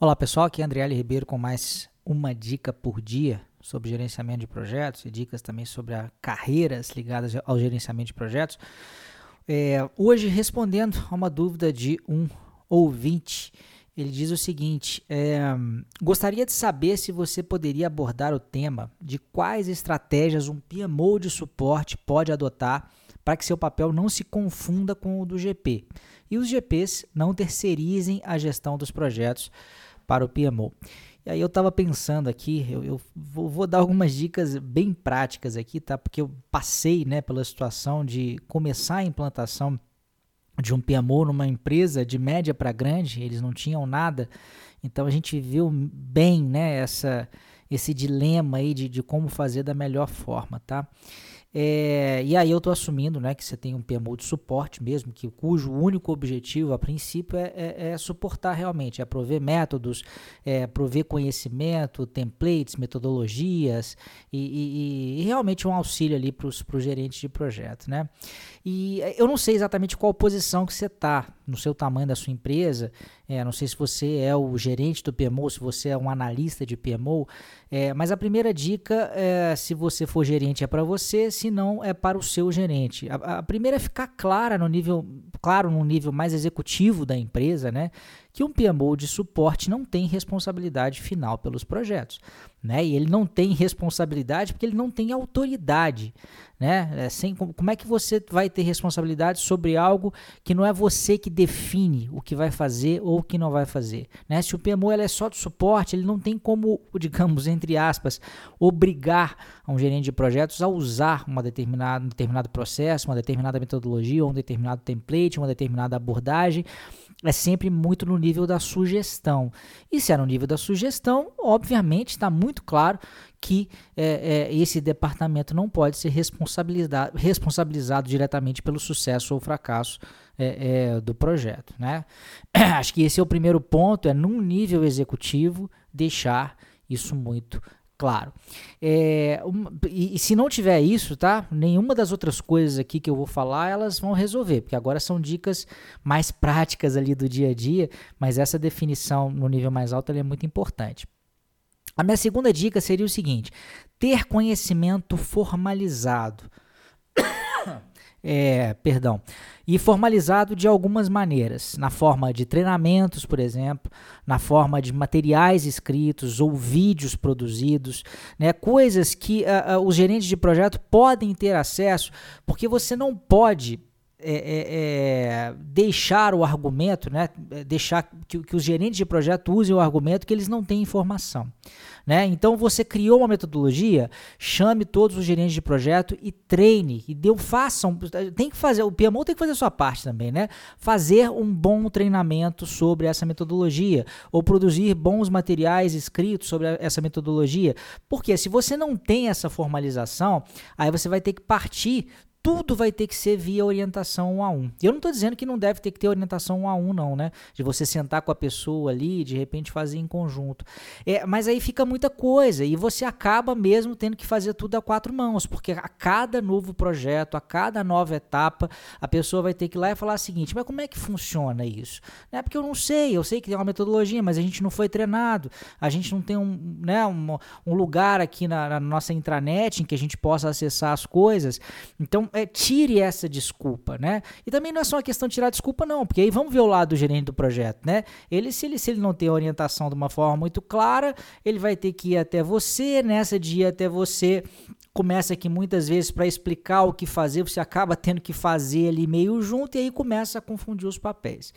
Olá pessoal, aqui é Andriele Ribeiro com mais uma dica por dia sobre gerenciamento de projetos e dicas também sobre carreiras ligadas ao gerenciamento de projetos. É, hoje respondendo a uma dúvida de um ouvinte, ele diz o seguinte: é, gostaria de saber se você poderia abordar o tema de quais estratégias um PMO de suporte pode adotar para que seu papel não se confunda com o do GP e os GPs não terceirizem a gestão dos projetos para o PMO. E aí eu estava pensando aqui, eu, eu vou, vou, dar algumas dicas bem práticas aqui, tá? Porque eu passei, né, pela situação de começar a implantação de um PMO numa empresa de média para grande, eles não tinham nada. Então a gente viu bem, né, essa esse dilema aí de, de como fazer da melhor forma, tá? É, e aí eu estou assumindo né, que você tem um PMO de suporte mesmo, que, cujo único objetivo, a princípio, é, é, é suportar realmente, é prover métodos, é prover conhecimento, templates, metodologias e, e, e realmente um auxílio ali para os gerentes de projeto. Né? E eu não sei exatamente qual posição que você está no seu tamanho da sua empresa, é, não sei se você é o gerente do PMO, se você é um analista de PMO, é, mas a primeira dica, é, se você for gerente, é para você, se não, é para o seu gerente. A, a primeira é ficar clara no nível, claro, no nível mais executivo da empresa, né? Que um PMO de suporte não tem responsabilidade final pelos projetos. Né? E ele não tem responsabilidade porque ele não tem autoridade. Né? É sem, como é que você vai ter responsabilidade sobre algo que não é você que define o que vai fazer ou o que não vai fazer? Né? Se o PMO é só de suporte, ele não tem como, digamos, entre aspas, obrigar um gerente de projetos a usar uma determinada, um determinado processo, uma determinada metodologia, um determinado template, uma determinada abordagem é sempre muito no nível da sugestão. E se é no nível da sugestão, obviamente está muito claro que é, é, esse departamento não pode ser responsabilizado, responsabilizado diretamente pelo sucesso ou fracasso é, é do projeto. Né? Acho que esse é o primeiro ponto, é num nível executivo deixar isso muito claro. É, uma, e, e, se não tiver isso, tá? Nenhuma das outras coisas aqui que eu vou falar, elas vão resolver, porque agora são dicas mais práticas ali do dia a dia, mas essa definição no nível mais alto é muito importante. A minha segunda dica seria o seguinte: ter conhecimento formalizado é, perdão, e formalizado de algumas maneiras, na forma de treinamentos, por exemplo, na forma de materiais escritos ou vídeos produzidos, né, coisas que uh, uh, os gerentes de projeto podem ter acesso, porque você não pode é, é, é, deixar o argumento, né, deixar que, que, os gerentes de projeto usem o argumento que eles não têm informação. Né? Então você criou uma metodologia, chame todos os gerentes de projeto e treine e deu, façam, tem que fazer, o PMO tem que fazer a sua parte também, né? Fazer um bom treinamento sobre essa metodologia ou produzir bons materiais escritos sobre essa metodologia. Porque se você não tem essa formalização, aí você vai ter que partir tudo vai ter que ser via orientação um a um. Eu não estou dizendo que não deve ter que ter orientação um a um, não, né? De você sentar com a pessoa ali de repente fazer em conjunto. É, mas aí fica muita coisa e você acaba mesmo tendo que fazer tudo a quatro mãos, porque a cada novo projeto, a cada nova etapa, a pessoa vai ter que ir lá e falar o seguinte: mas como é que funciona isso? Né? Porque eu não sei, eu sei que tem uma metodologia, mas a gente não foi treinado, a gente não tem um, né, um, um lugar aqui na, na nossa intranet em que a gente possa acessar as coisas. Então, é, tire essa desculpa, né? E também não é só uma questão de tirar desculpa, não, porque aí vamos ver o lado do gerente do projeto, né? Ele se, ele, se ele não tem orientação de uma forma muito clara, ele vai ter que ir até você, nessa de ir até você, começa aqui muitas vezes para explicar o que fazer, você acaba tendo que fazer ali meio junto e aí começa a confundir os papéis.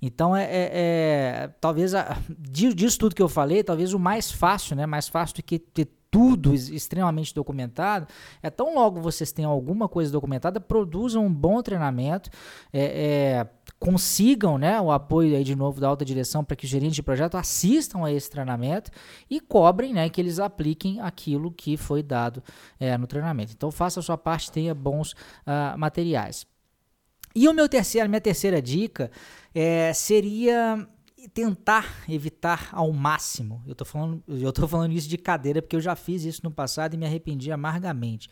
Então, é, é, é talvez, a, disso tudo que eu falei, talvez o mais fácil, né? Mais fácil do que ter tudo extremamente documentado, é tão logo vocês tenham alguma coisa documentada, produzam um bom treinamento, é, é, consigam né, o apoio aí de novo da alta direção para que os gerentes de projeto assistam a esse treinamento e cobrem né, que eles apliquem aquilo que foi dado é, no treinamento. Então faça a sua parte, tenha bons uh, materiais. E o meu terceiro, a minha terceira dica é, seria tentar evitar ao máximo. Eu estou falando, eu tô falando isso de cadeira porque eu já fiz isso no passado e me arrependi amargamente.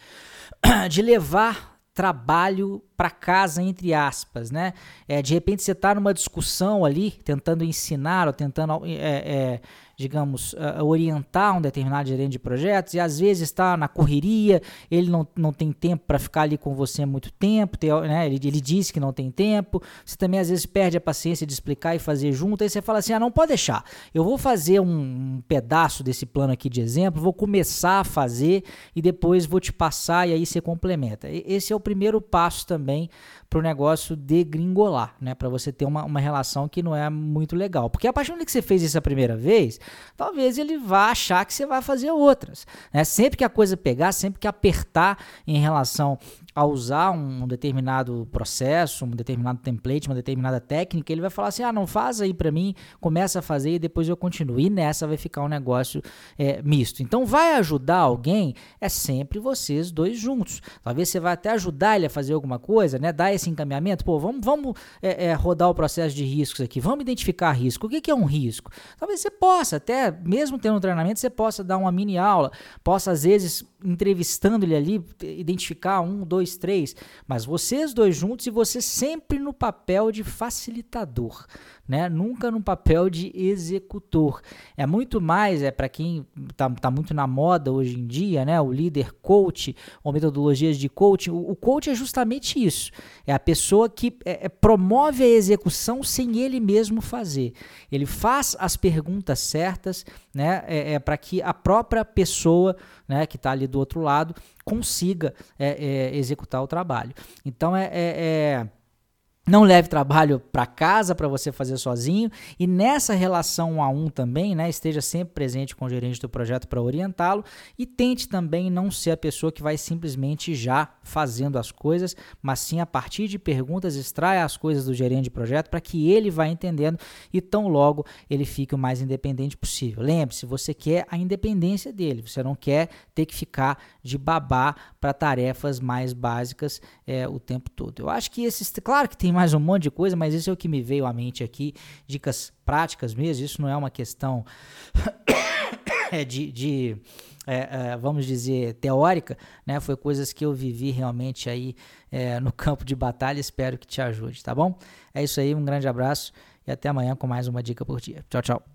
De levar trabalho para casa, entre aspas, né? É, de repente você está numa discussão ali, tentando ensinar ou tentando é, é, digamos, uh, orientar um determinado gerente de projetos e às vezes está na correria, ele não, não tem tempo para ficar ali com você muito tempo, tem, né? ele, ele diz que não tem tempo, você também às vezes perde a paciência de explicar e fazer junto, aí você fala assim, ah, não pode deixar, eu vou fazer um, um pedaço desse plano aqui de exemplo, vou começar a fazer e depois vou te passar e aí você complementa. Esse é o primeiro passo também para o negócio degringolar, né? Para você ter uma, uma relação que não é muito legal. Porque a partir do que você fez isso a primeira vez, talvez ele vá achar que você vai fazer outras. Né? Sempre que a coisa pegar, sempre que apertar em relação a usar um determinado processo, um determinado template, uma determinada técnica, ele vai falar assim: ah, não faz aí para mim, começa a fazer e depois eu continuo. E nessa vai ficar um negócio é, misto. Então, vai ajudar alguém é sempre vocês dois juntos. Talvez você vai até ajudar ele a fazer alguma coisa, né? Dar esse encaminhamento. Pô, vamos, vamos é, é, rodar o processo de riscos aqui, vamos identificar risco. O que, que é um risco? Talvez você possa, até mesmo tendo um treinamento, você possa dar uma mini aula, possa às vezes entrevistando ele ali, identificar um, dois, três, mas vocês dois juntos e você sempre no papel de facilitador né? Nunca no papel de executor. É muito mais, é para quem está tá muito na moda hoje em dia, né? O líder coach ou metodologias de coaching. O, o coach é justamente isso. É a pessoa que é, é, promove a execução sem ele mesmo fazer. Ele faz as perguntas certas, né? É, é para que a própria pessoa, né? Que está ali do outro lado consiga é, é, executar o trabalho. Então é, é não leve trabalho para casa para você fazer sozinho e nessa relação um a um também, né, esteja sempre presente com o gerente do projeto para orientá-lo e tente também não ser a pessoa que vai simplesmente já fazendo as coisas, mas sim a partir de perguntas extraia as coisas do gerente de projeto para que ele vá entendendo e tão logo ele fique o mais independente possível. Lembre-se, você quer a independência dele, você não quer ter que ficar de babá para tarefas mais básicas é, o tempo todo. Eu acho que esses, claro que tem mais um monte de coisa, mas isso é o que me veio à mente aqui, dicas práticas mesmo, isso não é uma questão é, de, de é, é, vamos dizer, teórica, né? Foi coisas que eu vivi realmente aí é, no campo de batalha, espero que te ajude, tá bom? É isso aí, um grande abraço e até amanhã com mais uma dica por dia. Tchau, tchau.